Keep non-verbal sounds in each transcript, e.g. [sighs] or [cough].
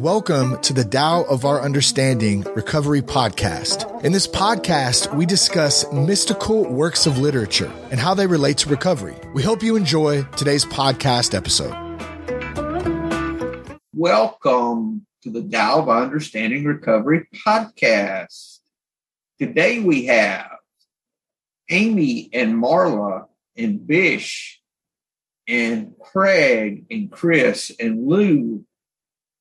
welcome to the Tao of Our Understanding Recovery Podcast. In this podcast, we discuss mystical works of literature and how they relate to recovery. We hope you enjoy today's podcast episode. Welcome to the Tao of Our Understanding Recovery Podcast. Today we have Amy and Marla and Bish and Craig and Chris and Lou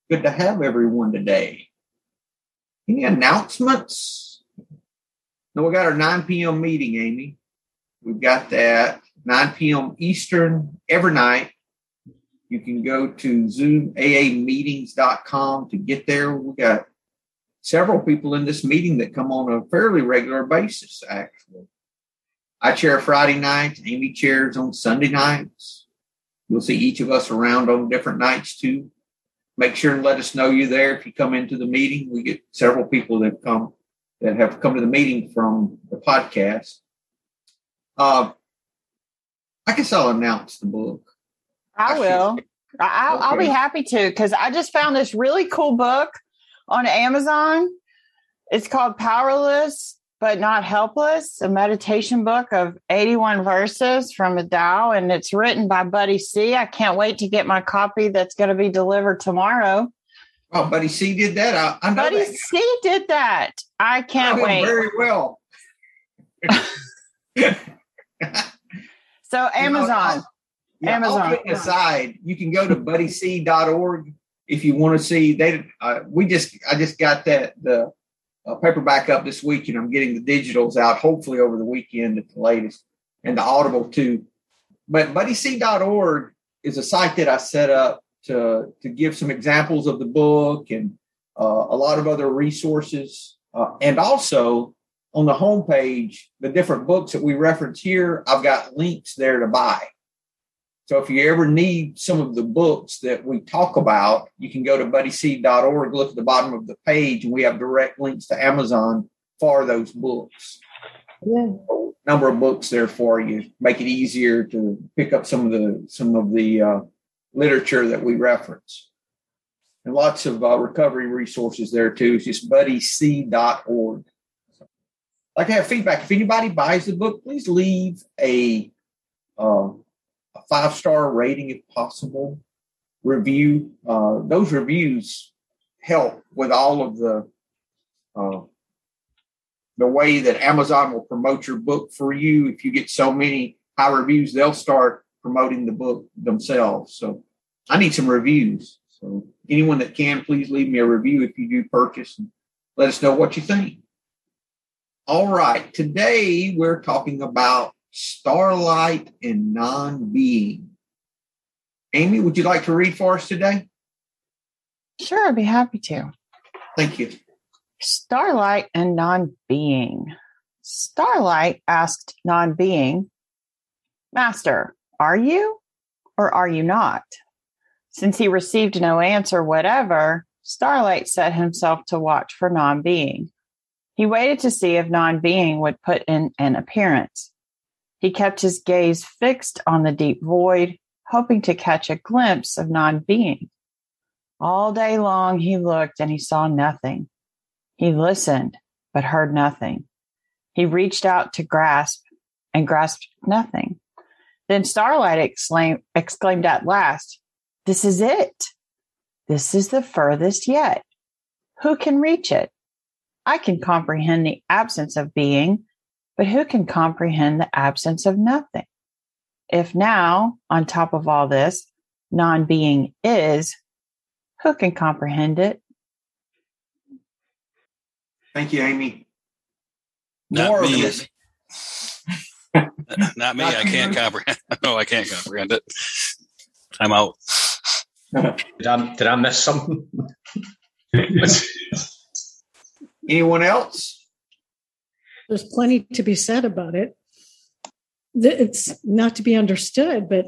Good to have everyone today. Any announcements? No, we got our 9 p.m. meeting, Amy. We've got that 9 p.m. Eastern every night. You can go to zoomaameetings.com to get there. We got several people in this meeting that come on a fairly regular basis, actually. I chair Friday nights, Amy chairs on Sunday nights. You'll see each of us around on different nights too make sure and let us know you're there if you come into the meeting. We get several people that come that have come to the meeting from the podcast. Uh, I guess I'll announce the book. I, I will. I'll, okay. I'll be happy to because I just found this really cool book on Amazon. It's called Powerless but not helpless, a meditation book of 81 verses from a Tao, and it's written by Buddy C. I can't wait to get my copy that's going to be delivered tomorrow. Oh, Buddy C did that. I, I Buddy that. C did that. I can't wait. Very well. [laughs] [laughs] so Amazon. You know, Amazon. aside, you can go to buddyc.org if you want to see. They uh, we just I just got that the uh, paperback up this week, and I'm getting the digitals out hopefully over the weekend at the latest, and the Audible too. But buddyc.org is a site that I set up to to give some examples of the book and uh, a lot of other resources, uh, and also on the homepage, the different books that we reference here, I've got links there to buy. So if you ever need some of the books that we talk about, you can go to buddyc.org, look at the bottom of the page, and we have direct links to Amazon for those books. Yeah. number of books there for you, make it easier to pick up some of the some of the uh, literature that we reference. And lots of uh, recovery resources there too. It's just buddyc.org. Like to have feedback. If anybody buys the book, please leave a uh, a five star rating if possible, review. Uh, those reviews help with all of the uh, the way that Amazon will promote your book for you. If you get so many high reviews, they'll start promoting the book themselves. So I need some reviews. So anyone that can, please leave me a review if you do purchase and let us know what you think. All right. Today we're talking about starlight and non being. Amy, would you like to read for us today? Sure, I'd be happy to. Thank you. Starlight and non being. Starlight asked non being, Master, are you or are you not? Since he received no answer whatever, Starlight set himself to watch for non being. He waited to see if non being would put in an appearance. He kept his gaze fixed on the deep void, hoping to catch a glimpse of non being. All day long he looked and he saw nothing. He listened, but heard nothing. He reached out to grasp and grasped nothing. Then Starlight exclaimed, exclaimed at last, This is it. This is the furthest yet. Who can reach it? I can comprehend the absence of being, but who can comprehend the absence of nothing? If now, on top of all this, non being is, who can comprehend it? Thank you, Amy. Not More me. Not me. I can't comprehend. [laughs] No, I can't comprehend it. I'm out. did I did I miss something? [laughs] Anyone else? There's plenty to be said about it. It's not to be understood, but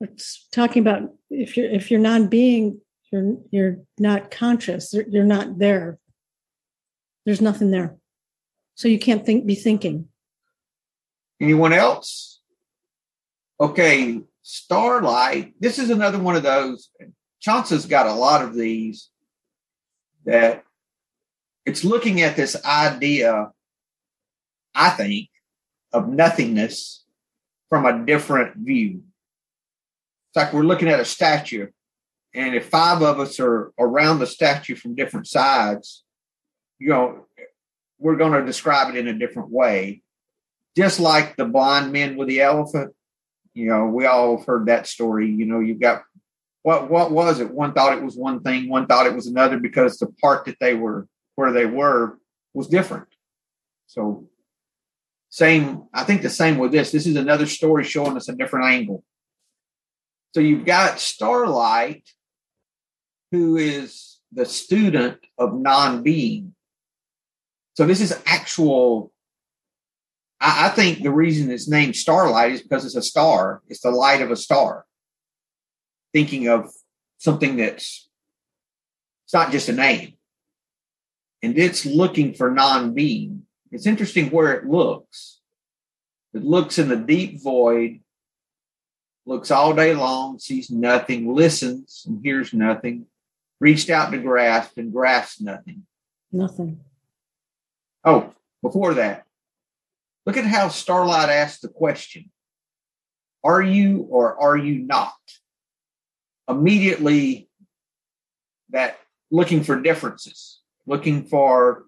it's talking about if you're if you're non-being, you're you're not conscious. You're not there. There's nothing there, so you can't think. Be thinking. Anyone else? Okay, Starlight. This is another one of those. Chuang Tzu's got a lot of these that it's looking at this idea, I think, of nothingness from a different view. It's like we're looking at a statue, and if five of us are around the statue from different sides, you know, we're going to describe it in a different way. Just like the blind men with the elephant, you know, we all heard that story. You know, you've got what what was it? One thought it was one thing, one thought it was another because the part that they were where they were was different. So same, I think the same with this. This is another story showing us a different angle. So you've got Starlight, who is the student of non-being. So this is actual. I, I think the reason it's named Starlight is because it's a star. It's the light of a star. Thinking of something that's it's not just a name. And it's looking for non-being. It's interesting where it looks. It looks in the deep void, looks all day long, sees nothing, listens and hears nothing, reached out to grasp and grasps nothing. Nothing. Oh, before that, look at how Starlight asked the question Are you or are you not? Immediately, that looking for differences, looking for.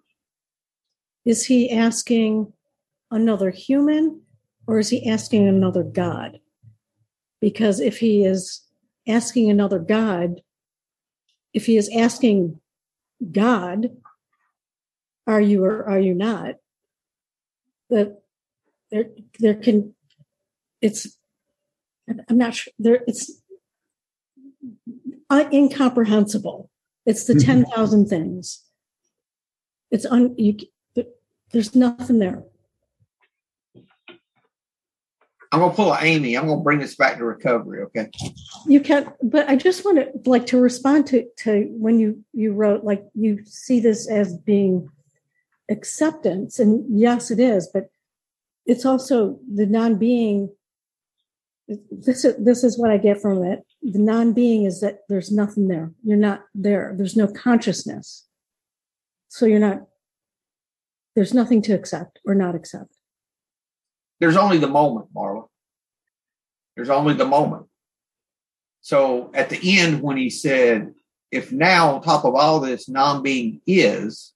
Is he asking another human or is he asking another God? Because if he is asking another God, if he is asking God, are you or are you not? That there, there can, it's, I'm not sure, there, it's incomprehensible. It's the Mhm. 10,000 things. It's un, you, there's nothing there. I'm going to pull Amy. I'm going to bring this back to recovery. Okay. You can't. but I just want to like to respond to to when you you wrote like you see this as being acceptance, and yes, it is, but it's also the non-being. This is this is what I get from it. The non-being is that there's nothing there. You're not there. There's no consciousness, so you're not. There's nothing to accept or not accept. There's only the moment, Marla. There's only the moment. So at the end, when he said, if now on top of all this non-being is,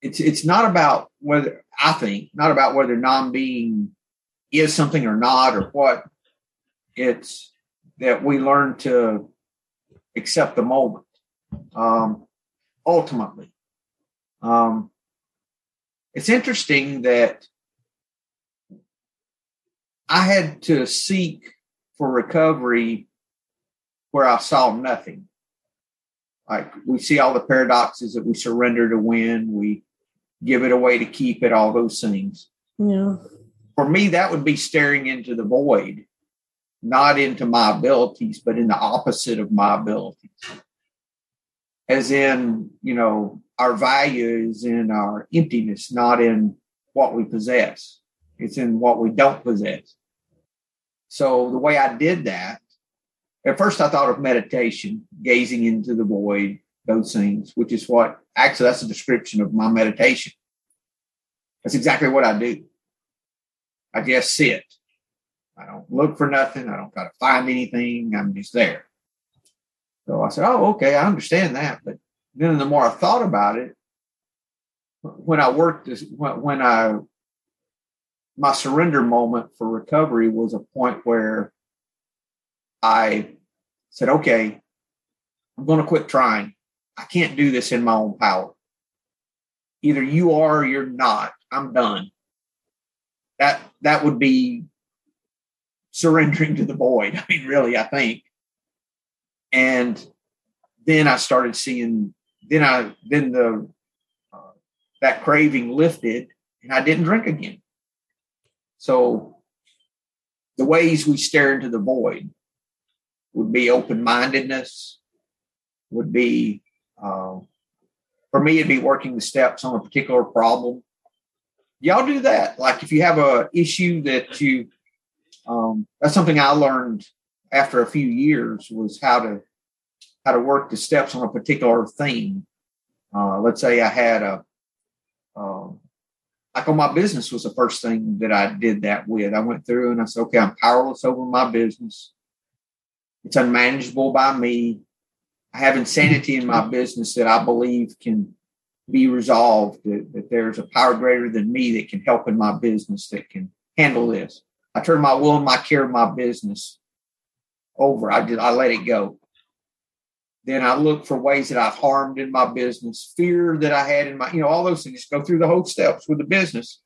it's it's not about whether I think not about whether non-being is something or not or what. It's that we learn to accept the moment. Um, ultimately, um, it's interesting that I had to seek for recovery where I saw nothing. Like we see all the paradoxes that we surrender to win, we give it away to keep it, all those things. Yeah. For me, that would be staring into the void, not into my abilities, but in the opposite of my abilities. As in, you know, our value is in our emptiness, not in what we possess. It's in what we don't possess. So the way I did that, at first I thought of meditation, gazing into the void, those things, which is what actually that's a description of my meditation. That's exactly what I do. I just sit. I don't look for nothing. I don't try to find anything. I'm just there. So I said, Oh, okay, I understand that. But then the more I thought about it, when I worked this, when, I my surrender moment for recovery was a point where I said, okay, I'm going to quit trying. I can't do this in my own power. Either you are or you're not. I'm done. That that would be surrendering to the void. [laughs] I mean, really, I think. And then I started seeing. Then I then the uh, that craving lifted, and I didn't drink again. So the ways we stare into the void would be open-mindedness, would be uh, for me it'd be working the steps on a particular problem. Y'all do that. Like if you have a issue that you um, that's something I learned after a few years was how to how to work the steps on a particular theme. Uh, let's say I had a, um, like on my business was the first thing that I did that with. I went through and I said, okay, I'm powerless over my business. It's unmanageable by me. I have insanity in my business that I believe can be resolved, that, that there's a power greater than me that can help in my business that can handle this. I turned my will and my care of my business over. I did I let it go. Then I look for ways that I've harmed in my business, fear that I had in my, you know, all those things. Go through the whole steps with the business.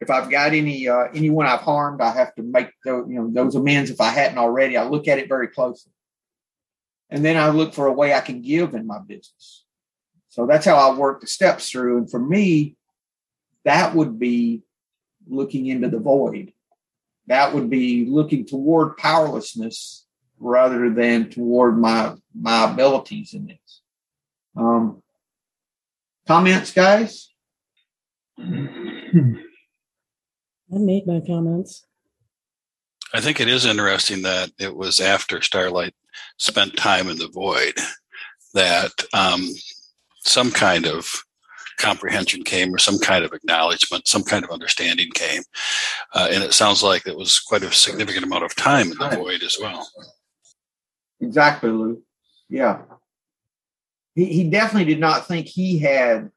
If I've got any uh, anyone I've harmed, I have to make those, you know, those amends. If I hadn't already, I look at it very closely, and then I look for a way I can give in my business. So that's how I work the steps through. And for me, that would be looking into the void. That would be looking toward powerlessness rather than toward my my abilities in this. Um, comments, guys? I made my comments. I think it is interesting that it was after Starlight spent time in the void that um, some kind of comprehension came or some kind of acknowledgement, some kind of understanding came. Uh, and it sounds like it was quite a significant amount of time in the void as well. Exactly, Lou. Yeah. He, he definitely did not think he had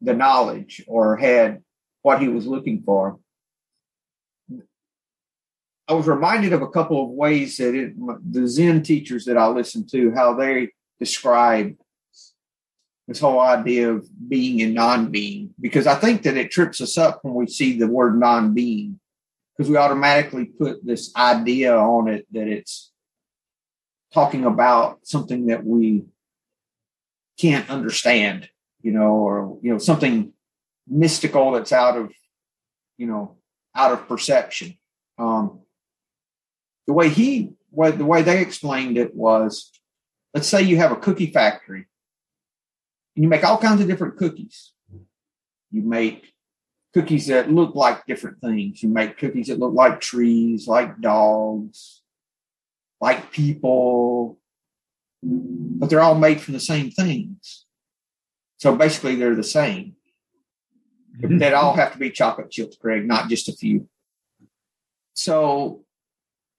the knowledge or had what he was looking for. I was reminded of a couple of ways that it, the Zen teachers that I listened to, how they describe this whole idea of being and non-being, because I think that it trips us up when we see the word non-being, because we automatically put this idea on it that it's talking about something that we can't understand, you know, or you know, something mystical that's out of, you know, out of perception. Um, the way he, the way they explained it was, let's say you have a cookie factory and you make all kinds of different cookies. You make cookies that look like different things. You make cookies that look like trees, like dogs, like people, but they're all made from the same things. So basically, they're the same. Mm-hmm. They all have to be chocolate chips, Craig, not just a few. So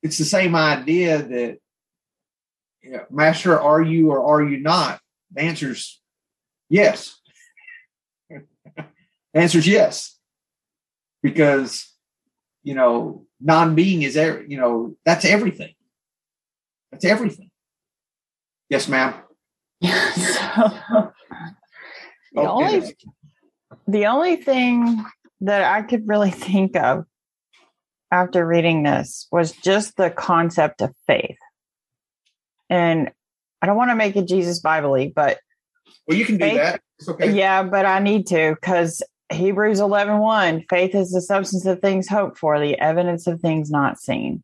it's the same idea that, you know, Master, are you or are you not? The answer's yes. [laughs] the answer's yes. Because, you know, non being is, you know, that's everything. That's everything. Yes, ma'am. [laughs] [laughs] the only the only thing that I could really think of after reading this was just the concept of faith. And I don't want to make it Jesus Bible but well, you can do faith, that. Okay. Yeah, but I need to because Hebrews 11 1, faith is the substance of things hoped for, the evidence of things not seen.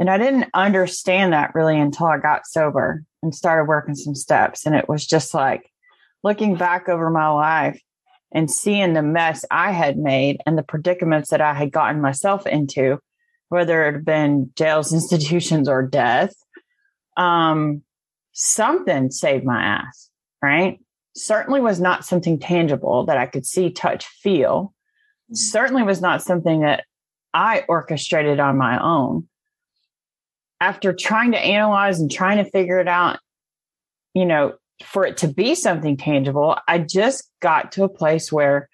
And I didn't understand that really until I got sober and started working some steps. And it was just like looking back over my life and seeing the mess I had made and the predicaments that I had gotten myself into, whether it had been jails, [laughs] institutions, or death. Um, something saved my ass, right? Certainly was not something tangible that I could see, touch, feel. Certainly was not something that I orchestrated on my own after trying to analyze and trying to figure it out, you know, for it to be something tangible, I just got to a place where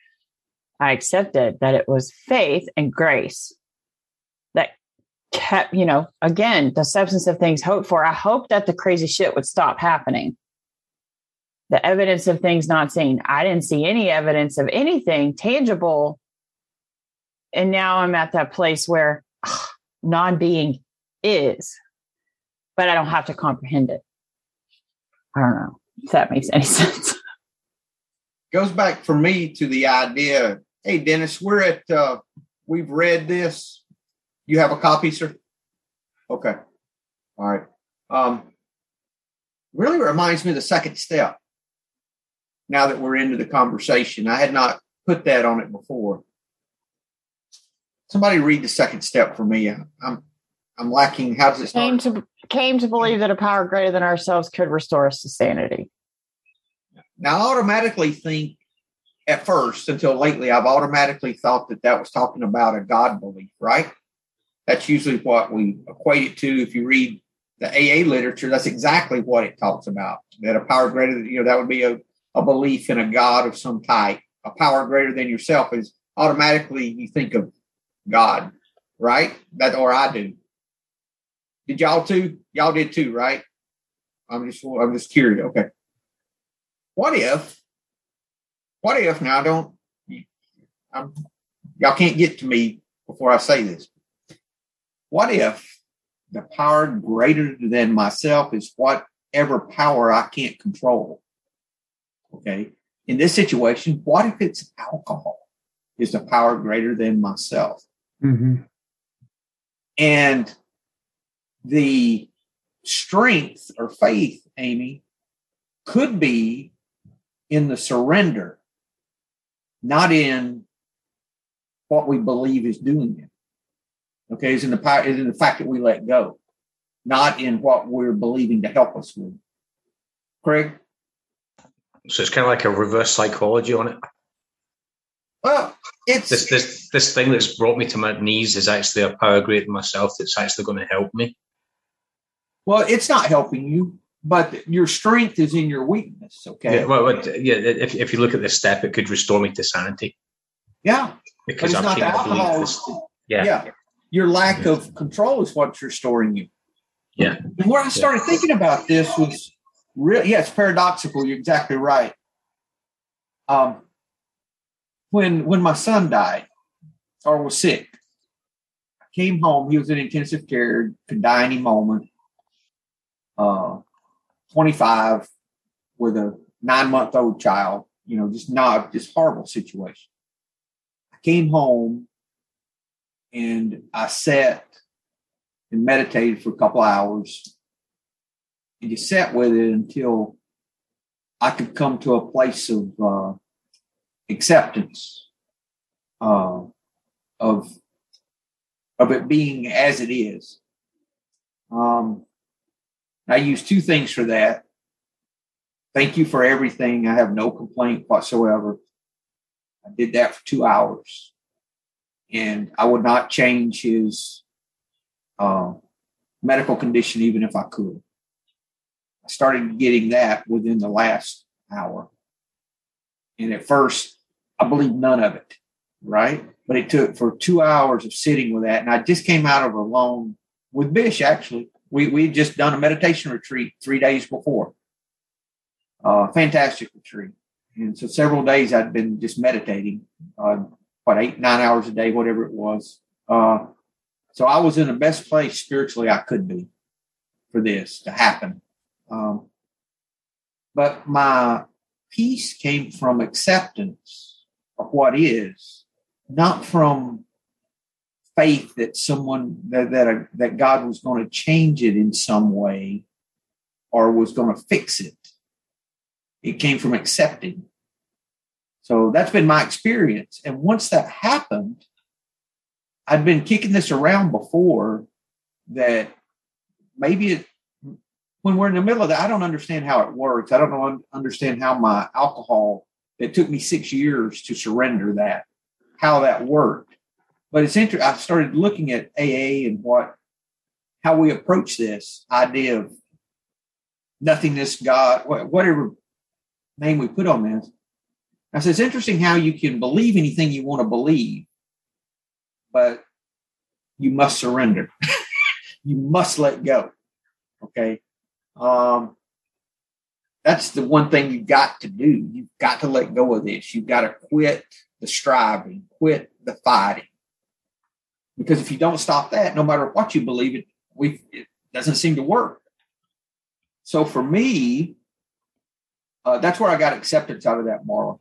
I accepted that it was faith and grace that kept, you know, again, the substance of things hoped for. I hoped that the crazy shit would stop happening. The evidence of things not seen. I didn't see any evidence of anything tangible. And now I'm at that place where non being is, but I don't have to comprehend it. I don't know if that makes any [laughs] sense. Goes back for me to the idea. Hey, Dennis, we're at. Uh, we've read this. You have a copy, sir. Okay. All right. Um, really reminds me of the second step. Now that we're into the conversation, I had not put that on it before. Somebody read the second step for me. I'm I'm lacking. How does it Came start? to came to believe that a power greater than ourselves could restore us to sanity. Now, I automatically think at first, until lately, I've automatically thought that that was talking about a God belief, right? That's usually what we equate it to. If you read the AA literature, that's exactly what it talks about. That a power greater than, you know, that would be a, a belief in a God of some type. A power greater than yourself is automatically you think of God, right? That or I do. Did y'all too? Y'all did too, right? I'm just I'm just curious. Okay. What if? What if now? Don't I'm, y'all can't get to me before I say this. What if the power greater than myself is whatever power I can't control? Okay. In this situation, what if it's alcohol is the power greater than myself? Mm-hmm. And the strength or faith, Amy, could be in the surrender, not in what we believe is doing it. Okay, is in the power is in the fact that we let go, not in what we're believing to help us with. Craig? So it's kind of like a reverse psychology on it. Well, it's This this this thing that's brought me to my knees is actually a power greater than myself that's actually going to help me. Well, it's not helping you, but your strength is in your weakness. Okay. Yeah, well, but, yeah. If if you look at this step, it could restore me to sanity yeah. because it's not the alcohol. this. Yeah, yeah. Your lack of control is what's restoring you. Yeah. And where I started thinking about this was really, Yeah, it's paradoxical. You're exactly right. Um, when when my son died or was sick, I came home. He was in intensive care, could die any moment. Uh, 25 with a nine month old child. You know, just not just horrible situation. I came home and I sat and meditated for a couple hours and just sat with it until I could come to a place of uh, acceptance uh, of of it being as it is. Um, I use two things for that. Thank you for everything. I have no complaint whatsoever. I did that for two hours and I would not change his uh, medical condition even if I could. I started getting that within the last hour. And at first, I believed none of it, right? But it took for two hours of sitting with that. And I just came out of a long with Bish, actually. We we just done a meditation retreat three days before. Uh, fantastic retreat. And so several days I'd been just meditating. Uh, what eight nine hours a day, whatever it was. Uh, so I was in the best place spiritually I could be for this to happen. Um, but my peace came from acceptance of what is, not from faith that someone that that, that God was going to change it in some way or was going to fix it. It came from accepting. So that's been my experience. And once that happened, I'd been kicking this around before that maybe it, when we're in the middle of that, I don't understand how it works. I don't know, understand how my alcohol, it took me six years to surrender that, how that worked. But it's interesting. I started looking at AA and what, how we approach this idea of nothingness, God, whatever name we put on this. I said, it's interesting how you can believe anything you want to believe, but you must surrender. [laughs] you must let go. Okay. Um, that's the one thing you've got to do. You've got to let go of this. You've got to quit the striving, quit the fighting. Because if you don't stop that, no matter what you believe, it, we, it doesn't seem to work. So for me, uh, that's where I got acceptance out of that, Marla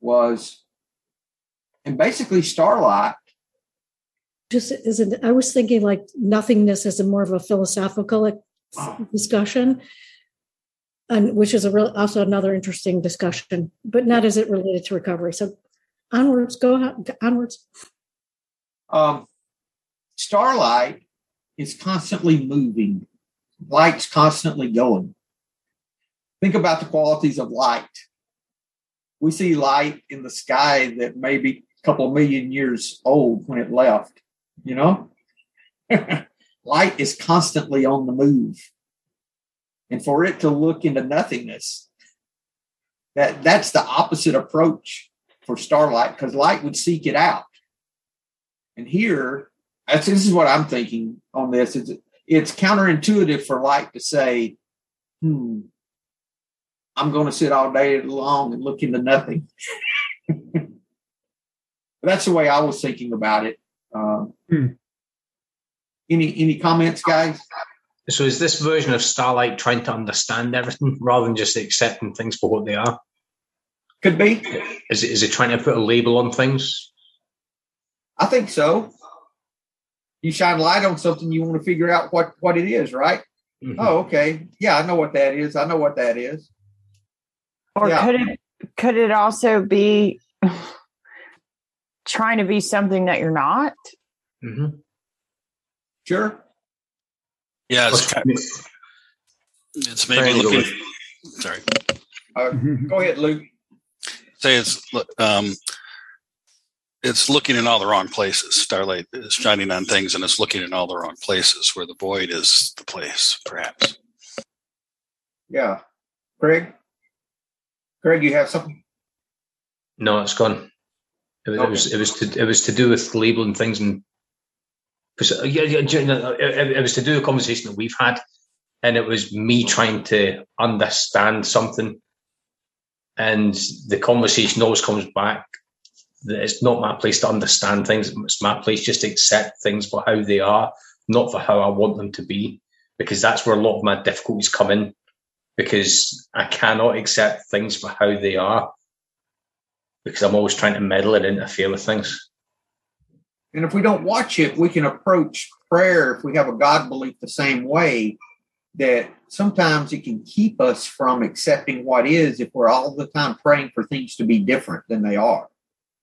was, and basically Starlight. Just isn't. I was thinking like nothingness as a more of a philosophical discussion, and which is a real also another interesting discussion, but not as it related to recovery. So onwards, go onwards. Um, Starlight is constantly moving. Light's constantly going. Think about the qualities of light. We see light in the sky that may be a couple million years old when it left, you know? [laughs] light is constantly on the move. And for it to look into nothingness, that, that's the opposite approach for starlight because light would seek it out. And here, this is what I'm thinking on this. It's, it's counterintuitive for light to say, hmm, I'm going to sit all day long and look into nothing. [laughs] That's the way I was thinking about it. Uh, hmm. Any any comments, guys? So is this version of Starlight trying to understand everything rather than just accepting things for what they are? Could be. Is it, is it trying to put a label on things? I think so. You shine light on something, you want to figure out what what it is, right? Mm-hmm. Oh, okay. Yeah, I know what that is. I know what that is. Or yeah. could it could it also be [sighs] trying to be something that you're not? Mm-hmm. Sure. Yeah, it's, kind of, it's maybe looking. Sorry. Uh, go ahead, Luke. Say it's um, it's looking in all the wrong places. Starlight is shining on things, and it's looking in all the wrong places. Where the void is the place, perhaps. Yeah, Craig. Craig, you have something? No, it's gone. It, okay. it was it was to it was to do with labeling things and because uh, yeah, yeah, it, it was to do a conversation that we've had, and it was me trying to understand something, and the conversation always comes back that it's not my place to understand things; it's my place just to accept things for how they are, not for how I want them to be, because that's where a lot of my difficulties come in because I cannot accept things for how they are because I'm always trying to meddle and interfere with things. And if we don't watch it, we can approach prayer if we have a God belief the same way that sometimes it can keep us from accepting what is if we're all the time praying for things to be different than they are.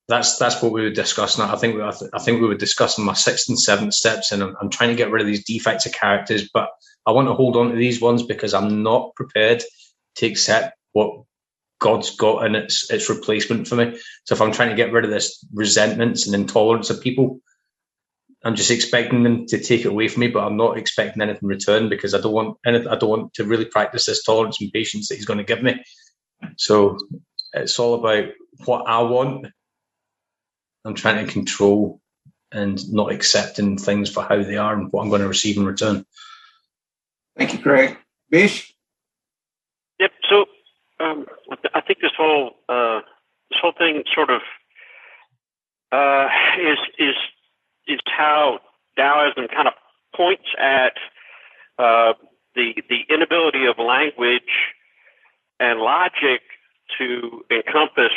That's that's what we were discussing. I think I think we were discussing my sixth and seventh steps, and I'm, I'm trying to get rid of these defects of characters, but I want to hold on to these ones because I'm not prepared to accept what God's got in its its replacement for me. So if I'm trying to get rid of this resentments and intolerance of people, I'm just expecting them to take it away from me, but I'm not expecting anything in return because I don't want anything. I don't want to really practice this tolerance and patience that He's going to give me. So it's all about what I want. I'm trying to control and not accepting things for how they are and what I'm going to receive in return. Thank you, Craig. Bish? Yep. So um, I think this whole uh, this whole thing sort of uh, is is is how Taoism kind of points at uh, the the inability of language and logic to encompass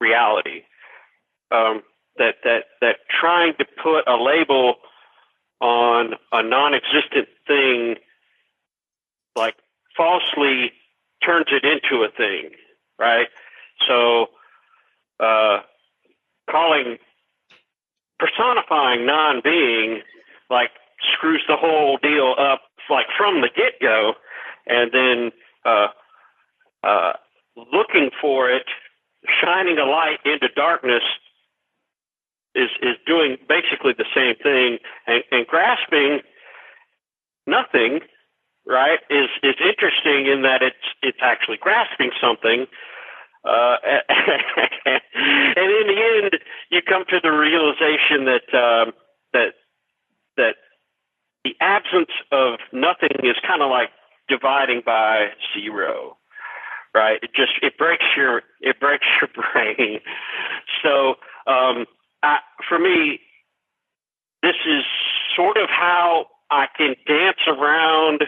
reality. Um, that that that trying to put a label on a non-existent thing like falsely turns it into a thing right? So uh, calling personifying non-being like screws the whole deal up like from the get-go and then uh, uh, looking for it shining a light into darkness is is doing basically the same thing and, and grasping nothing right is is interesting in that it's it's actually grasping something uh, [laughs] and in the end you come to the realization that um, that that the absence of nothing is kind of like dividing by zero right? It just it breaks your it breaks your [laughs] brain. So um I, for me, this is sort of how I can dance around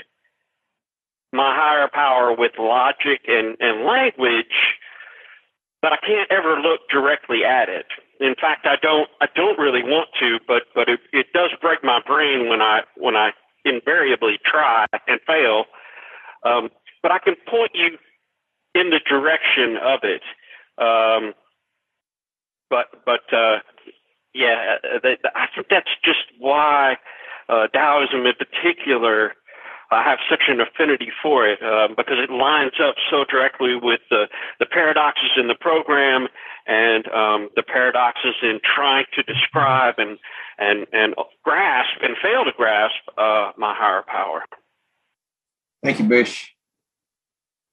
my higher power with logic and, and language, but I can't ever look directly at it. In fact, I don't I don't really want to, but but it, it does break my brain when I when I invariably try and fail. Um, but I can point you in the direction of it. Um, but but uh, yeah, uh, I think that's just why uh, Taoism in particular, I have such an affinity for it uh, because it lines up so directly with the, the paradoxes in the program and um, the paradoxes in trying to describe and and and grasp and fail to grasp uh, my higher power. Thank you, Bish.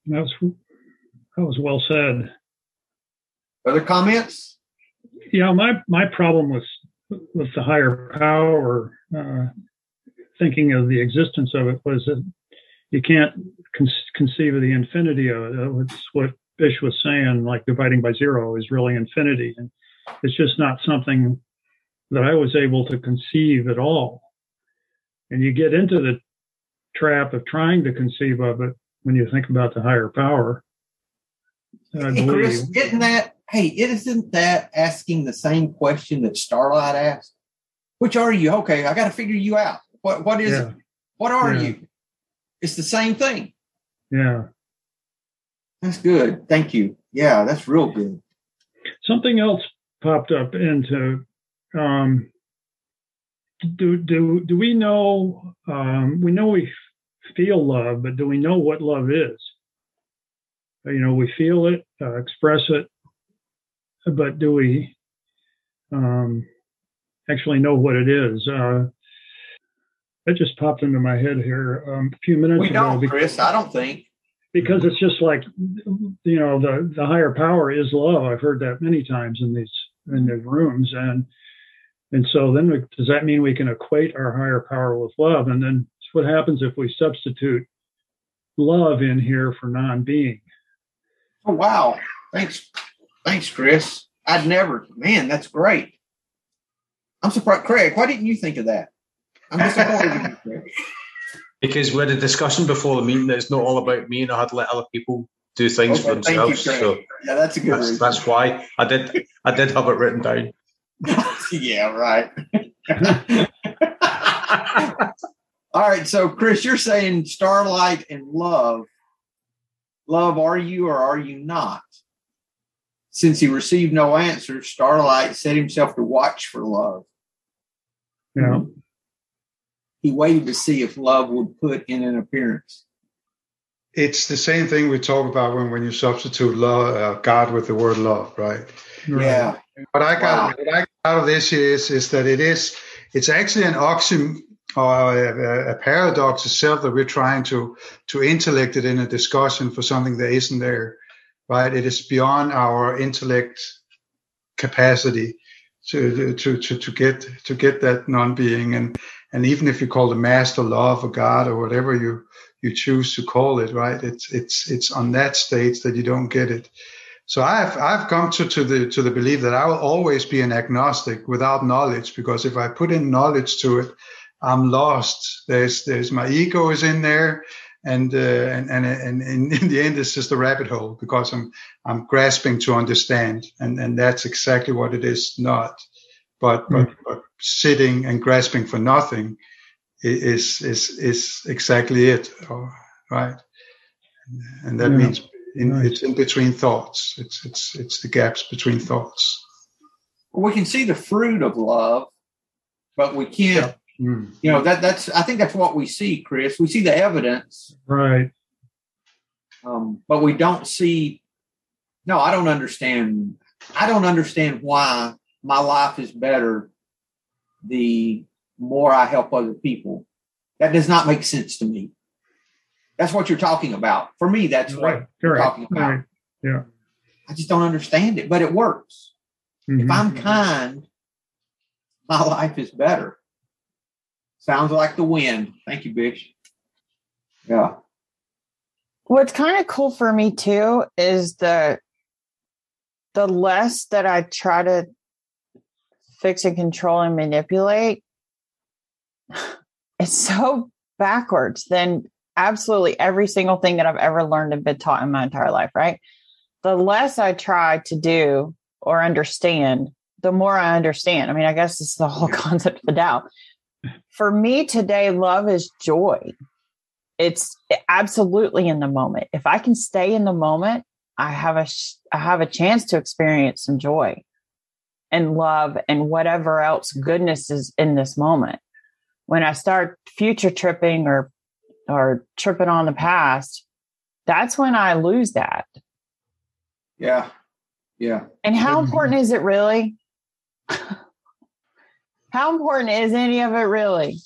That was that was well said. Other comments? Yeah, my my problem with with the higher power, uh, thinking of the existence of it, was that you can't con- conceive of the infinity of it. It's what Bish was saying, like dividing by zero is really infinity, and it's just not something that I was able to conceive at all. And you get into the trap of trying to conceive of it when you think about the higher power. Hey, Chris, isn't that hey, isn't that asking the same question that Starlight asked? Which are you? Okay, I got to figure you out. What what is yeah. it? What are yeah. you? It's the same thing. Yeah. That's good. Thank you. Yeah, that's real good. Something else popped up into um, do do do we know um, we know we feel love, but do we know what love is? You know, we feel it, uh, express it, but do we um, actually know what it is? Uh, that just popped into my head here um, a few minutes we ago. We don't, because, Chris. I don't think because it's just like you know the the higher power is love. I've heard that many times in these in the rooms, and and so then we, does that mean we can equate our higher power with love? And then what happens if we substitute love in here for non-being? Oh wow! Thanks, thanks, Chris. I'd never. Man, that's great. I'm surprised, Craig. Why didn't you think of that? I'm disappointed. [laughs] because we had a discussion before the meeting that it's not all about me, and I had to let other people do things okay, for themselves. You, so yeah, that's a good. That's, that's, why I did. I did have it written down. [laughs] yeah, right. [laughs] All right. So, Chris, you're saying Starlight and Love. Love, are you or are you not? Since he received no answer, Starlight set himself to watch for love. Yeah. He waited to see if love would put in an appearance. It's the same thing we talk about when, when you substitute love, uh, God with the word love, right? Yeah. What I got, wow. what I got out of this is is that it is it's actually an oxymoron or a, a, paradox itself that we're trying to to intellect it in a discussion for something that isn't there, right? It is beyond our intellect capacity to to to to get to get that non-being and and even if you call the master love or God or whatever you you choose to call it, right? It's it's it's on that stage that you don't get it. So I've I've come to, to the to the belief that I will always be an agnostic without knowledge because if I put in knowledge to it, I'm lost. There's there's my ego is in there, and uh, and, and and [laughs] in the end it's just a rabbit hole because I'm I'm grasping to understand, and and that's exactly what it is not. But mm. but, but sitting and grasping for nothing is is is exactly it, right? And that yeah. means in, nice. it's in between thoughts. It's it's it's the gaps between thoughts. We can see the fruit of love, but we can't. Yeah. Mm. You know that that's. I think that's what we see, Chris. We see the evidence, right? Um, but we don't see. No, I don't understand. I don't understand why my life is better the more I help other people. That does not make sense to me. That's what you're talking about. For me, that's right. what you're talking about. Right. Yeah. I just don't understand it, but it works. Mm-hmm. If I'm kind, my life is better. Sounds like the wind. Thank you, Bish. Yeah. What's kind of cool for me too is the the less that I try to fix and control and manipulate, [sighs] it's so backwards than absolutely every single thing that I've ever learned and been taught in my entire life, right? The less I try to do or understand, the more I understand. I mean, I guess it's the whole [laughs] concept of the Tao. For me today, love is joy. It's absolutely in the moment. If I can stay in the moment, I have a I have a chance to experience some joy and love and whatever else goodness is in this moment. when I start future tripping or or tripping on the past, that's when I lose that. Yeah. Yeah. And how important is it really? [laughs] how important is any of it really?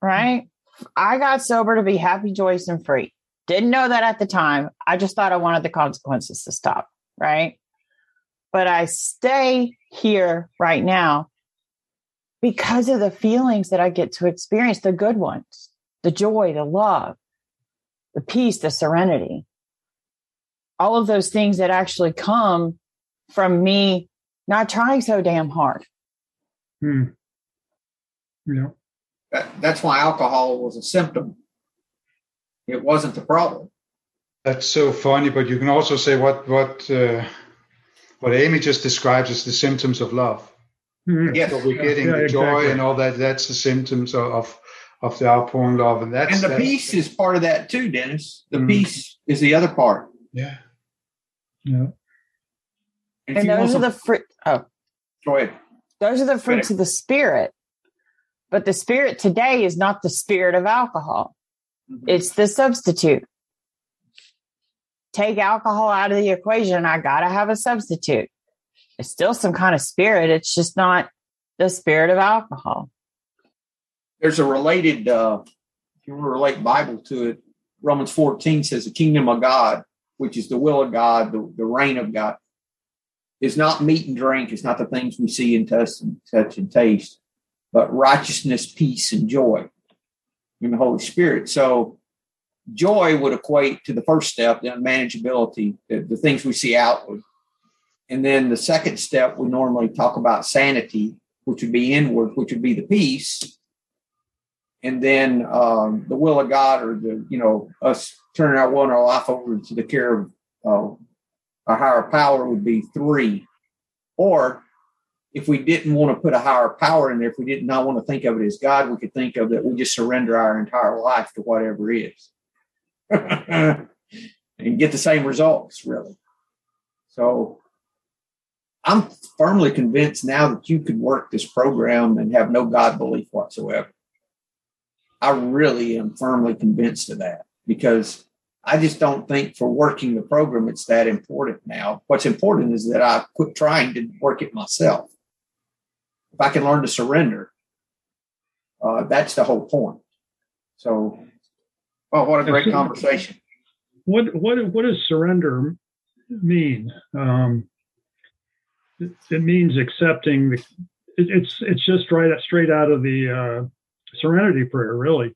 Right? I got sober to be happy, joyous, and free. Didn't know that at the time. I just thought I wanted the consequences to stop. Right. But I stay here right now because of the feelings that I get to experience, the good ones, the joy, the love, the peace, the serenity, all of those things that actually come from me not trying so damn hard. Hmm. Yeah. That, that's why alcohol was a symptom. It wasn't the problem. That's so funny, but you can also say what what uh, what Amy just describes as the symptoms of love. Mhm. Yes. So we're getting Yeah, the joy exactly. and all that. That's the symptoms of of, of the outpouring love, and that's And the that's- peace is part of that too, Dennis. The Mhm. peace is the other part. Yeah. Yeah. And, if And those are some- the fruit. Oh, go ahead. those are the fruits of the spirit. But the spirit today is not the spirit of alcohol. Mhm. It's the substitute. Take alcohol out of the equation. I got to have a substitute. It's still some kind of spirit. It's just not the spirit of alcohol. There's a related, uh, if you want to relate Bible to it, Romans 14 says the kingdom of God, which is the will of God, the, the reign of God, is not meat and drink. It's not the things we see and touch and touch and taste, but righteousness, peace, and joy in the Holy Spirit. So joy would equate to the first step, then manageability, the, the things we see outward. And then the second step, we normally talk about sanity, which would be inward, which would be the peace. And then um, the will of God, or the you know us turning our will and our life over to the care of uh, a higher power, would be three. Or if we didn't want to put a higher power in there, if we did not want to think of it as God, we could think of that we just surrender our entire life to whatever is, [laughs] and get the same results, really. So I'm firmly convinced now that you could work this program and have no God belief whatsoever. I really am firmly convinced of that because I just don't think for working the program it's that important now. What's important is that I quit trying to work it myself. If I can learn to surrender, uh, that's the whole point. So, oh, what a great conversation. What what what does surrender mean? Um, it, it means accepting the. It, it's it's just right straight out of the uh, Serenity Prayer, really.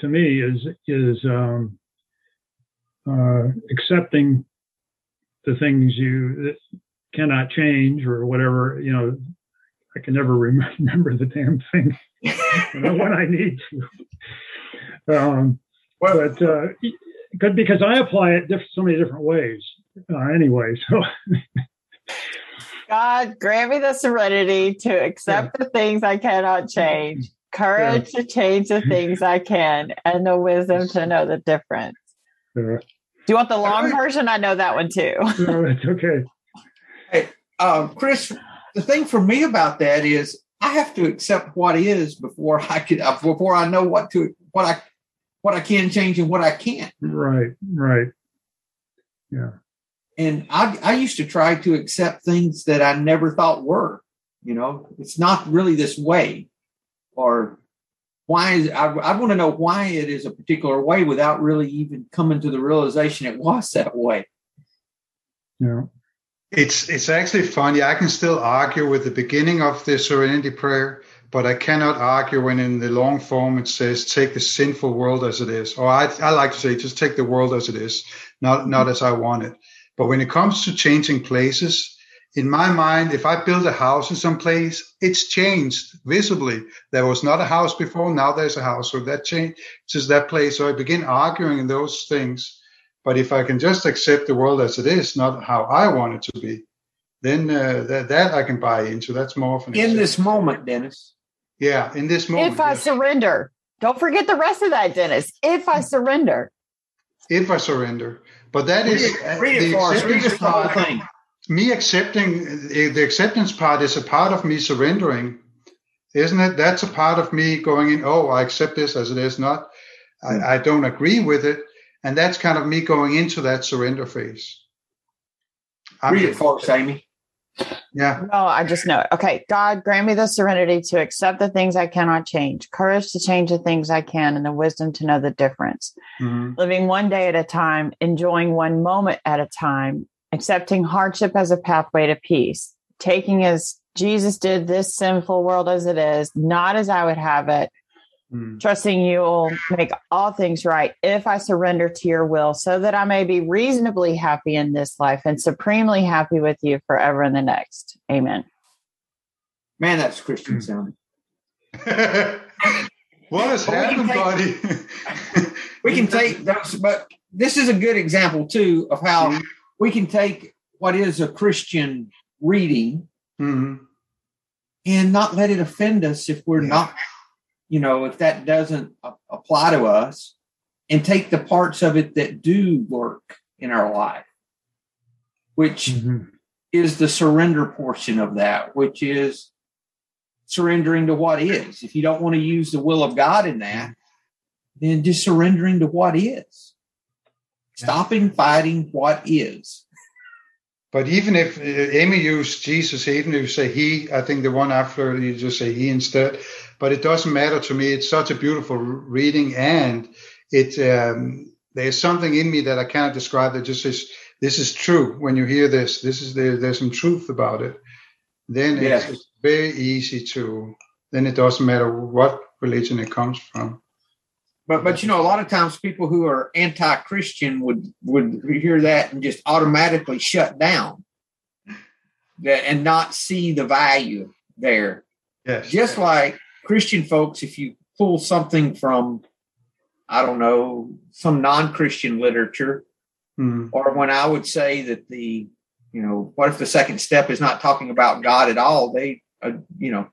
To me, is is um, uh, accepting the things you cannot change or whatever. You know, I can never [laughs] remember the damn thing [laughs] when I need to. Um, Well, but uh, good because I apply it diff- so many different ways. Uh, anyway, so God, grant me the serenity to accept the things I cannot change, courage to change the [laughs] things I can, and the wisdom to know the difference. uh, Do you want the long version? I know that one too. no, it's okay. um, Chris, the thing for me about that is I have to accept what is before I could uh, before I know what to what I what I can change and what I can't. Right, right. Yeah. And I I used to try to accept things that I never thought were. You know, it's not really this way, or why is I, I want to know why it is a particular way without really even coming to the realization it was that way. Yeah. It's it's actually funny. I can still argue with the beginning of the Serenity Prayer, but I cannot argue when in the long form it says take the sinful world as it is. Or I, I like to say just take the world as it is, not not as I want it. But when it comes to changing places, in my mind, if I build a house in some place, it's changed visibly. There was not a house before, now there's a house. So that changes that place. So I begin arguing in those things. But if I can just accept the world as it is, not how I want it to be, then uh, that, that I can buy into. That's more of an In accept- this moment, Dennis, yeah, in this moment. if I yes. surrender, don't forget the rest of that, Dennis. If I surrender, if I surrender, but that read is it, read the it for us. Read acceptance the part- thing. me accepting the acceptance part is a part of me surrendering isn't it? That's a part of me going in. Oh, I accept this as it is. Not, I, I don't agree with it, and that's kind of me going into that surrender phase. I'm- Read it for us, Amy. Yeah. No, I just know it. Okay. God, grant me the serenity to accept the things I cannot change, courage to change the things I can, and the wisdom to know the difference. Mhm. Living one day at a time, enjoying one moment at a time, accepting hardship as a pathway to peace, taking as Jesus did this sinful world as it is, not as I would have it, Mm. trusting you'll make all things right if I surrender to your will, so that I may be reasonably happy in this life and supremely happy with you forever in the next. Amen. Man, that's Christian sounding. [laughs] what has Well, we can happened, take- buddy? [laughs] We can take those, but this is a good example too of how we can take what is a Christian reading Mhm. and not let it offend us if we're Yeah. not, you know, if that doesn't apply to us, and take the parts of it that do work in our life, which Mhm. is the surrender portion of that, which is surrendering to what is. If you don't want to use the will of God in that, then just surrendering to what is. Stopping fighting what is. But even if uh, Amy used Jesus, even if you say he, I think the one after you just say he instead. But it doesn't matter to me. It's such a beautiful reading, and it um, there's something in me that I can't describe that just says this is true. When you hear this, this is there, there's some truth about it. Then it's, it's very easy to. Then it doesn't matter what religion it comes from. But but you know, a lot of times people who are anti-Christian would would hear that and just automatically shut down that and not see the value there. Yes. Just like Christian folks, if you pull something from, I don't know, some non-Christian literature, Mhm. or when I would say that the, you know, what if the second step is not talking about God at all? They, uh, you know,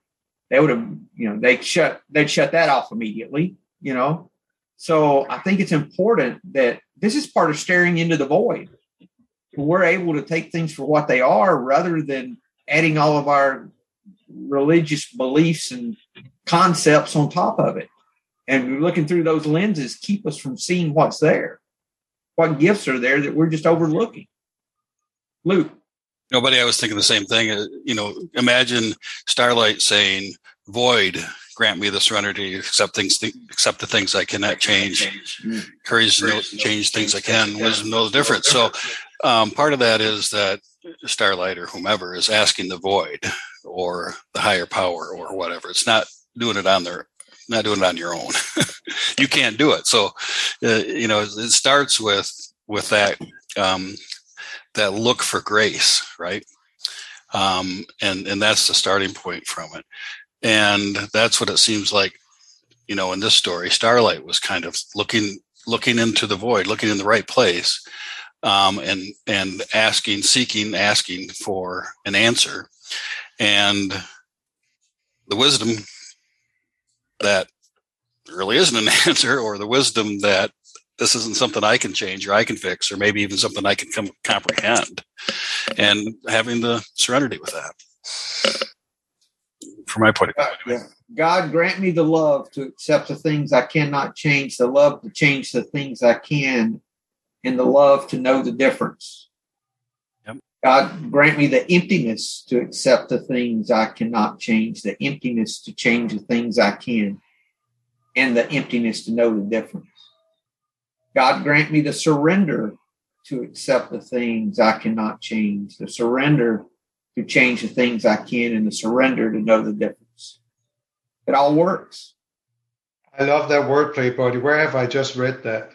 they would have, you know, they shut, they'd shut that off immediately, you know. So I think it's important that this is part of staring into the void. We're able to take things for what they are rather than adding all of our religious beliefs and concepts on top of it. And looking through those lenses keep us from seeing what's there what gifts are there that we're just overlooking. Luke, Nobody, I was thinking the same thing. Uh, You know, imagine Starlight saying, "Void, grant me the serenity to accept things, accept the things I cannot change. Courage to know, change things I can. Wisdom knows the difference." So, um, part of that is that Starlight or whomever is asking the void or the higher power or whatever. It's not doing it on their, not doing it on your own. [laughs] you can't do it. So, uh, you know, it starts with with that. Um, that look for grace, right? Um, and and that's the starting point from it, and that's what it seems like. You know, in this story, Starlight was kind of looking looking into the void, looking in the right place, um, and and asking, seeking, asking for an answer, and the wisdom that really isn't an [laughs] answer, or the wisdom that this isn't something I can change or I can fix, or maybe even something I can come comprehend, and having the serenity with that. From my point of view. God grant me the love to accept the things I cannot change, the love to change the things I can, and the love to know the difference. God grant me the emptiness to accept the things I cannot change, the emptiness to change the things I can, and the emptiness to know the difference. God grant me the surrender to accept the things I cannot change, the surrender to change the things I can, and the surrender to know the difference. It all works. I love that wordplay, buddy. Where have I just read that?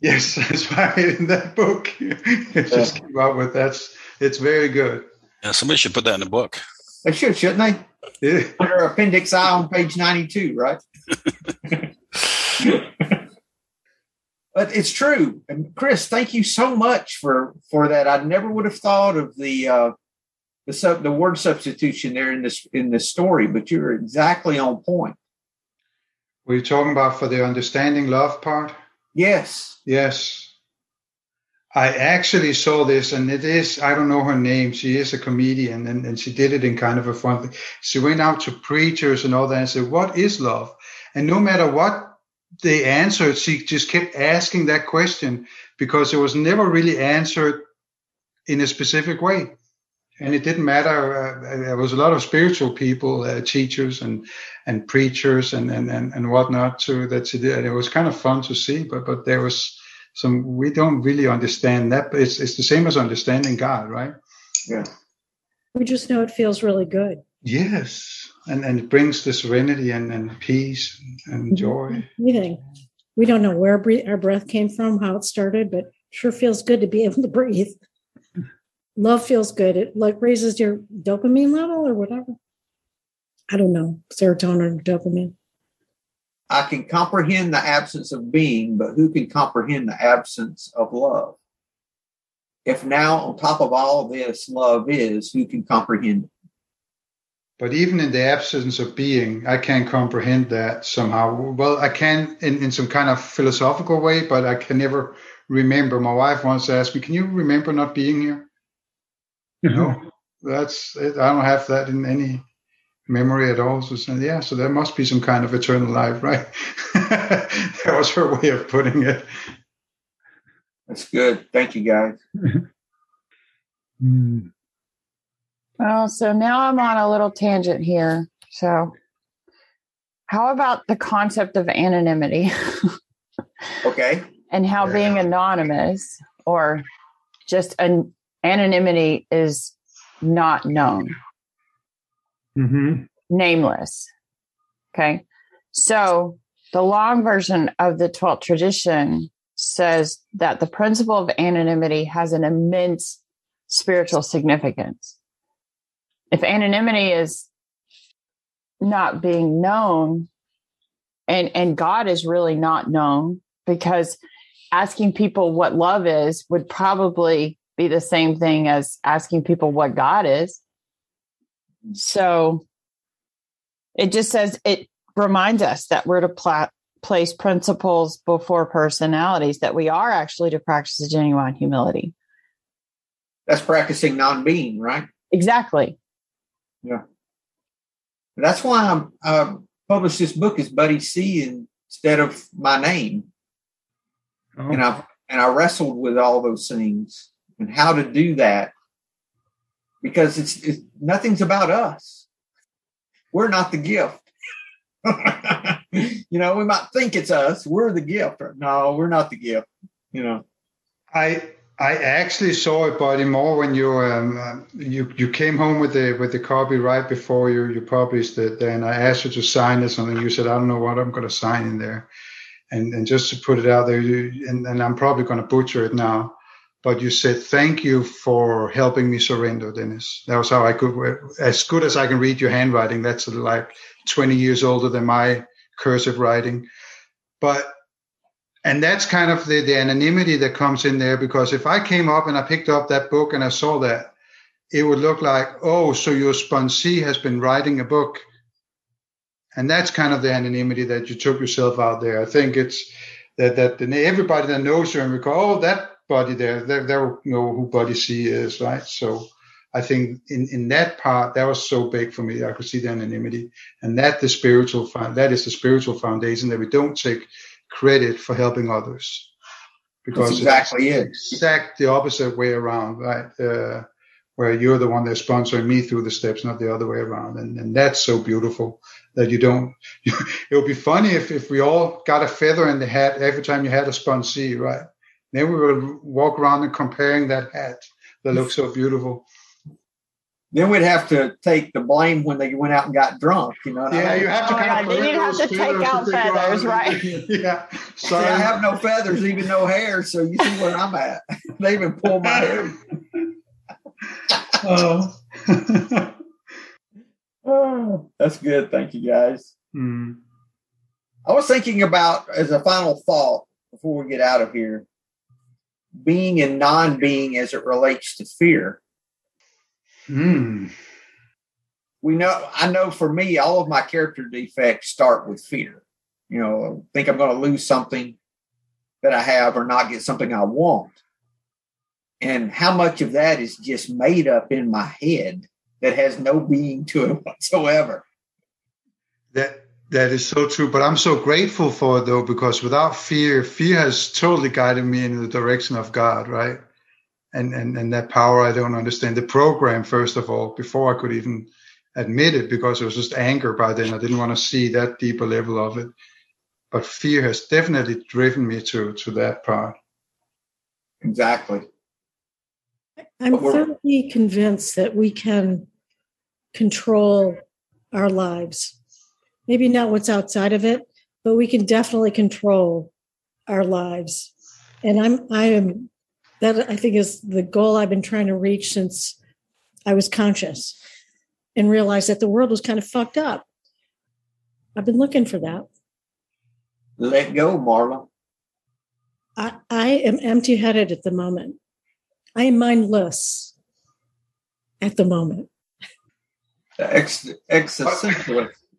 Yes, [laughs] that's right in that book. [laughs] it just came out with that's it's very good. Yeah, somebody should put that in a book. They should, shouldn't they? Yeah. Under Appendix I on page 92, right? [laughs] but it's true. And Chris, thank you so much for for that. I never would have thought of the uh, the sub, the word substitution there in this in this story, but you're exactly on point. Were you talking about for the understanding love part? Yes. Yes. I actually saw this, and it is, I don't know her name. She is a comedian, and, and she did it in kind of a fun thing. She went out to preachers and all that and said, What is love? And no matter what they answered, she just kept asking that question because it was never really answered in a specific way. And it didn't matter. Uh, there was a lot of spiritual people, uh, teachers and and preachers and and and, and whatnot too that she did. And it was kind of fun to see, but but there was some we don't really understand that. But it's it's the same as understanding God, right? Yeah. We just know it feels really good. Yes, and and it brings the serenity and, and peace and joy. Everything. We don't know where our breath came from, how it started, but sure feels good to be able to breathe. Love feels good. It like raises your dopamine level or whatever. I don't know, serotonin or dopamine. I can comprehend the absence of being, but who can comprehend the absence of love? If now, on top of all this, love is, who can comprehend it? But even in the absence of being, I can't comprehend that somehow. Well, I can in, in some kind of philosophical way, but I can never remember. My wife once asked me, Can you remember not being here? Mm-hmm. No, that's it. I don't have that in any memory at all. So said, yeah, so there must be some kind of eternal life, right? [laughs] that was her way of putting it. That's good. Thank you, guys. [laughs] mm. Well, so now I'm on a little tangent here. So, how about the concept of anonymity? [laughs] okay. And how yeah. being anonymous or just an anonymity is not known mm-hmm. nameless. Okay. So the long version of the 12th tradition says that the principle of anonymity has an immense spiritual significance. If anonymity is not being known and and God is really not known because asking people what love is would probably be the same thing as asking people what God is. So it just says it reminds us that we're to pla- place principles before personalities, that we are actually to practice a genuine humility. That's practicing non being, right? Exactly. Yeah. That's why I'm uh, published this book as Buddy C instead of my name. Oh. And I and I wrestled with all those things and how to do that because it's, it's nothing's about us. We're not the gift. [laughs] you know, we might think it's us. We're the gift. No, we're not the gift. You know, I I actually saw it, Buddy, more when you um, uh, you you came home with the with the copy right before you you published it. Then I asked you to sign this, and then you said, "I don't know what I'm going to sign in there," and and just to put it out there, you, and, and I'm probably going to butcher it now but you said thank you for helping me surrender dennis. That was how i could as good as i can read your handwriting. That's like 20 years older than my cursive writing. But and that's kind of the, the anonymity that comes in there because if i came up and i picked up that book and i saw that it would look like oh so your sponsee has been writing a book. And that's kind of the anonymity that you took yourself out there. I think it's that that everybody that knows you and we go oh that Buddy there. They, they know who Buddy C is, right? So I think in, in that part, that was so big for me. I could see the anonymity and that the spiritual, that is the spiritual foundation that we don't take credit for helping others because that's exactly it. Exact the opposite way around, right? Uh, where you're the one that's sponsoring me through the steps, not the other way around. And, and that's so beautiful that you don't, [laughs] it would be funny if, if we all got a feather in the hat every time you had a sponsee, right? Then we would walk around and comparing that hat that looks so beautiful. Then we'd have to take the blame when they went out and got drunk. You know. Yeah, you have to. Oh, kind yeah, of then you'd have to take out feathers, right? [laughs] yeah. So I have no feathers, even no hair. So you see where I'm at. [laughs] they even pull my hair. [laughs] oh. oh, that's good. Thank you, guys. Mm. I was thinking about as a final thought before we get out of here being and non being as it relates to fear. Hmm. We know, I know for me, all of my character defects start with fear. You know, I think I'm going to lose something that I have or not get something I want. and how much of that is just made up in my head that has no being to it [laughs] whatsoever. That that is so true. But I'm so grateful for it though, because without fear, fear has totally guided me in the direction of God, right? And and and that power I don't understand. The program, first of all, before I could even admit it, because it was just anger by then. I didn't want to see that deeper level of it. But fear has definitely driven me to to that part. Exactly. I'm thoroughly convinced that we can control our lives. Maybe not what's outside of it, but we can definitely control our lives. And I'm I am that I think is the goal I've been trying to reach since I was conscious and realized that the world was kind of fucked up. I've been looking for that. Let go, Marla. I, I am empty headed at the moment. I am mindless at the moment. Ex.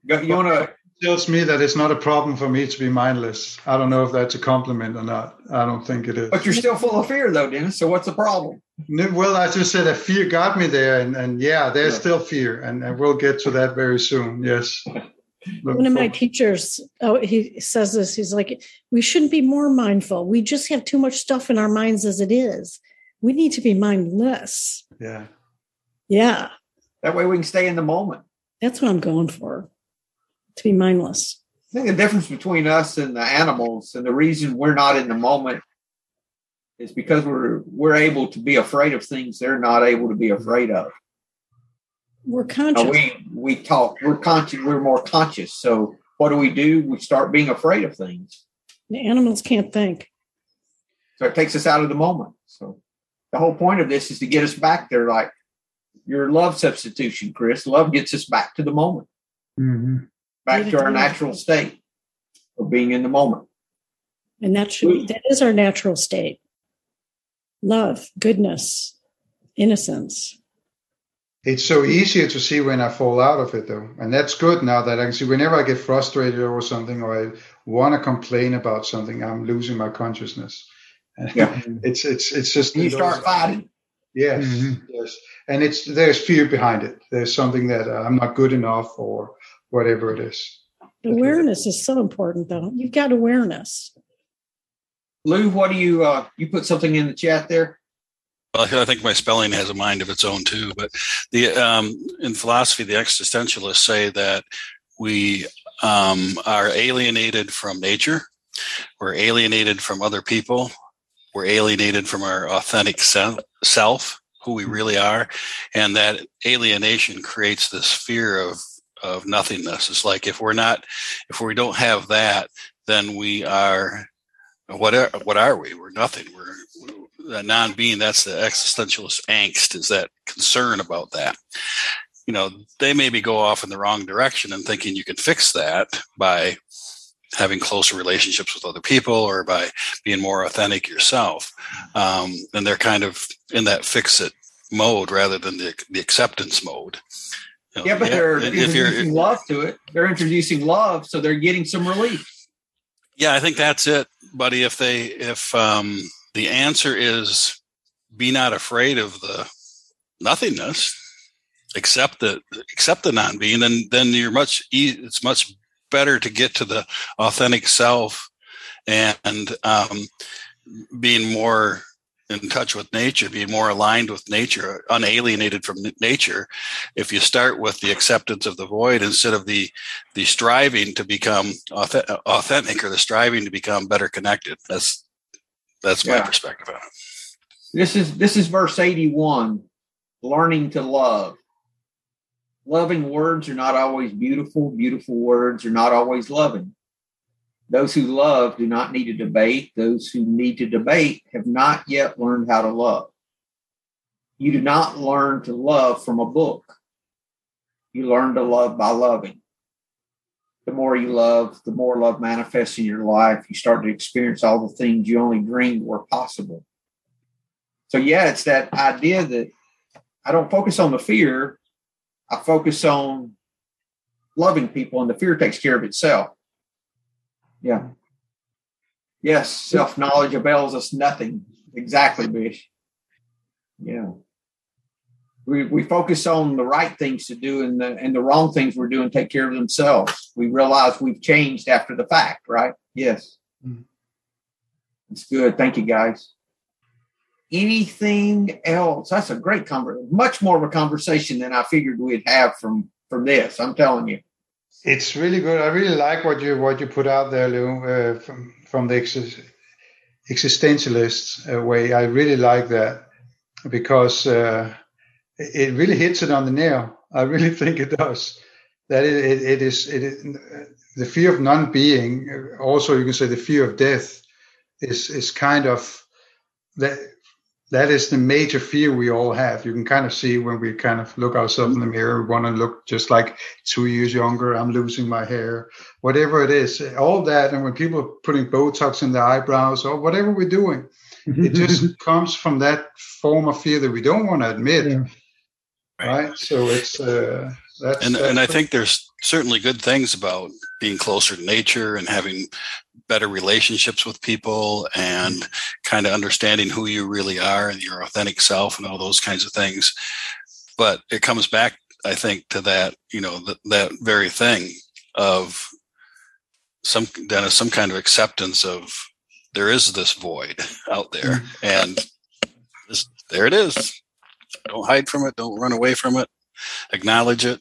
You want to tells me that it's not a problem for me to be mindless. I don't know if that's a compliment or not. I don't think it is. But you're still full of fear, though, Dennis. So what's the problem? Well, I just said that fear got me there, and, and yeah, there's yeah. still fear, and, and we'll get to that very soon. Yes. [laughs] One of my teachers, oh, he says this. He's like, we shouldn't be more mindful. We just have too much stuff in our minds as it is. We need to be mindless. Yeah. Yeah. That way we can stay in the moment. That's what I'm going for to be mindless. I think the difference between us and the animals, and the reason we're not in the moment, is because we're we're able to be afraid of things they're not able to be afraid of. We're conscious. Now we we talk. We're conscious. We're more conscious. So what do we do? We start being afraid of things. The animals can't think. So it takes us out of the moment. So the whole point of this is to get us back there, like your love substitution, Chris. Love gets us back to the moment. Mm-hmm back to our natural state of being in the moment. And that should be, that is our natural state. Love, goodness, innocence. It's so easier to see when I fall out of it though. And that's good now that I can see whenever I get frustrated over something or I want to complain about something, I'm losing my consciousness. [laughs] Yeah. it's it's it's just you start fighting. Yes, mm-hmm. yes. And it's there's fear behind it. There's something that uh, I'm not good enough or whatever it is. Awareness is so important, though. You've got awareness. Lou, what do you uh, you put something in the chat there? Well, I think my spelling has a mind of its own too. But the um, in philosophy, the existentialists say that we um, are alienated from nature, we're alienated from other people, we're alienated from our authentic self, who we really are, and that alienation creates this fear of of nothingness. It's like if we're not, if we don't have that, then we are what are, what are we? We're nothing. We're a non-being. That's the existentialist angst. Is that concern about that? You know, they maybe go off in the wrong direction and thinking you can fix that by having closer relationships with other people or by being more authentic yourself. Um, and they're kind of in that fix it mode rather than the, the acceptance mode. Yeah, but yeah. they're introducing love to it. They're introducing love, so they're getting some relief. Yeah, I think that's it, buddy. If they, if um, the answer is be not afraid of the nothingness, accept the accept the non-being, then then you're much. It's much better to get to the authentic self and um, being more in touch with nature, be more aligned with nature, unalienated from nature. If you start with the acceptance of the void instead of the the striving to become authentic or the striving to become better connected, that's that's my yeah. perspective on it. This is this is verse eighty one. Learning to love. Loving words are not always beautiful. Beautiful words are not always loving. Those who love do not need to debate. Those who need to debate have not yet learned how to love. You do not learn to love from a book. You learn to love by loving. The more you love, the more love manifests in your life. You start to experience all the things you only dreamed were possible. So, yeah, it's that idea that I don't focus on the fear, I focus on loving people, and the fear takes care of itself. Yeah. Yes, self knowledge avails us nothing. Exactly, Bish. Yeah. We, we focus on the right things to do and the and the wrong things we're doing take care of themselves. We realize we've changed after the fact, right? Yes. Mm. That's good. Thank you, guys. Anything else? That's a great conversation. Much more of a conversation than I figured we'd have from from this. I'm telling you. It's really good. I really like what you what you put out there, Lou, uh, from from the ex- existentialist uh, way. I really like that because uh, it really hits it on the nail. I really [laughs] think it does. That it, it, it is it the fear of non-being. Also, you can say the fear of death is is kind of that that is the major fear we all have. You can kind of see when we kind of look ourselves in the mirror, we want to look just like two years younger. I'm losing my hair, whatever it is, all that. And when people are putting Botox in their eyebrows or whatever we're doing, [laughs] it just comes from that form of fear that we don't want to admit. Yeah. Right. So it's, uh, that's, and, that's and I think there's certainly good things about being closer to nature and having better relationships with people and kind of understanding who you really are and your authentic self and all those kinds of things. But it comes back, I think, to that, you know, th- that very thing of some, Dennis, some kind of acceptance of there is this void out there mm-hmm. and this, there it is. Don't hide from it. Don't run away from it. Acknowledge it.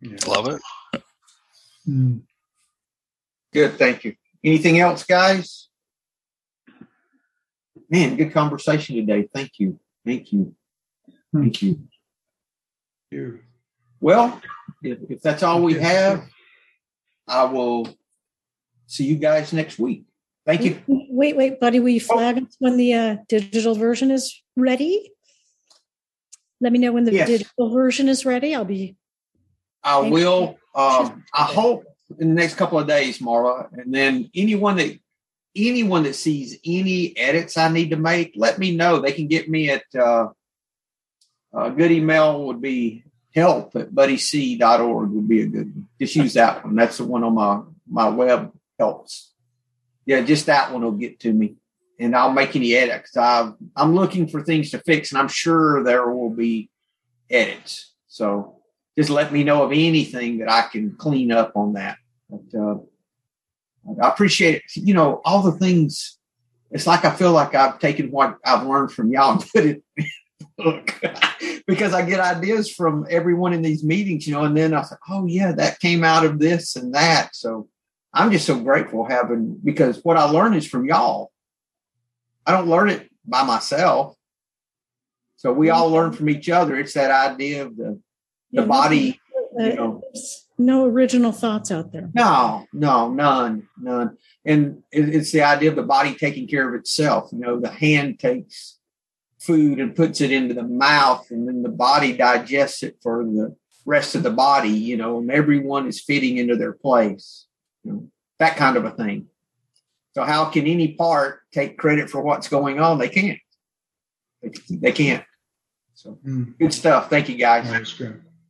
Yeah. Love it. Mm. Good, thank you. Anything else, guys? Man, good conversation today. Thank you. Thank you. Thank you. you. Well, if, if that's all we have, I will see you guys next week. Thank you. Wait, wait, buddy, will you oh. flag us when the uh, digital version is ready? Let me know when the yes. digital version is ready. I'll be. I will. Um, I hope in the next couple of days, Marla. And then anyone that anyone that sees any edits I need to make, let me know. They can get me at uh, a good email would be help at buddyc.org would be a good one. Just use that one. That's the one on my my web helps. Yeah, just that one will get to me. And I'll make any edits. i I'm looking for things to fix, and I'm sure there will be edits. So just let me know of anything that I can clean up on that. But, uh, I appreciate it. You know, all the things. It's like I feel like I've taken what I've learned from y'all and put it in the book [laughs] because I get ideas from everyone in these meetings, you know, and then I say, oh yeah, that came out of this and that. So I'm just so grateful having because what I learn is from y'all. I don't learn it by myself. So we all learn from each other. It's that idea of the the yeah, body. Uh, you know, no original thoughts out there. No, no, none, none. And it's the idea of the body taking care of itself. You know, the hand takes food and puts it into the mouth, and then the body digests it for the rest of the body. You know, and everyone is fitting into their place. You know, that kind of a thing. So how can any part take credit for what's going on? They can't. They, they can't. So mm. good stuff. Thank you, guys.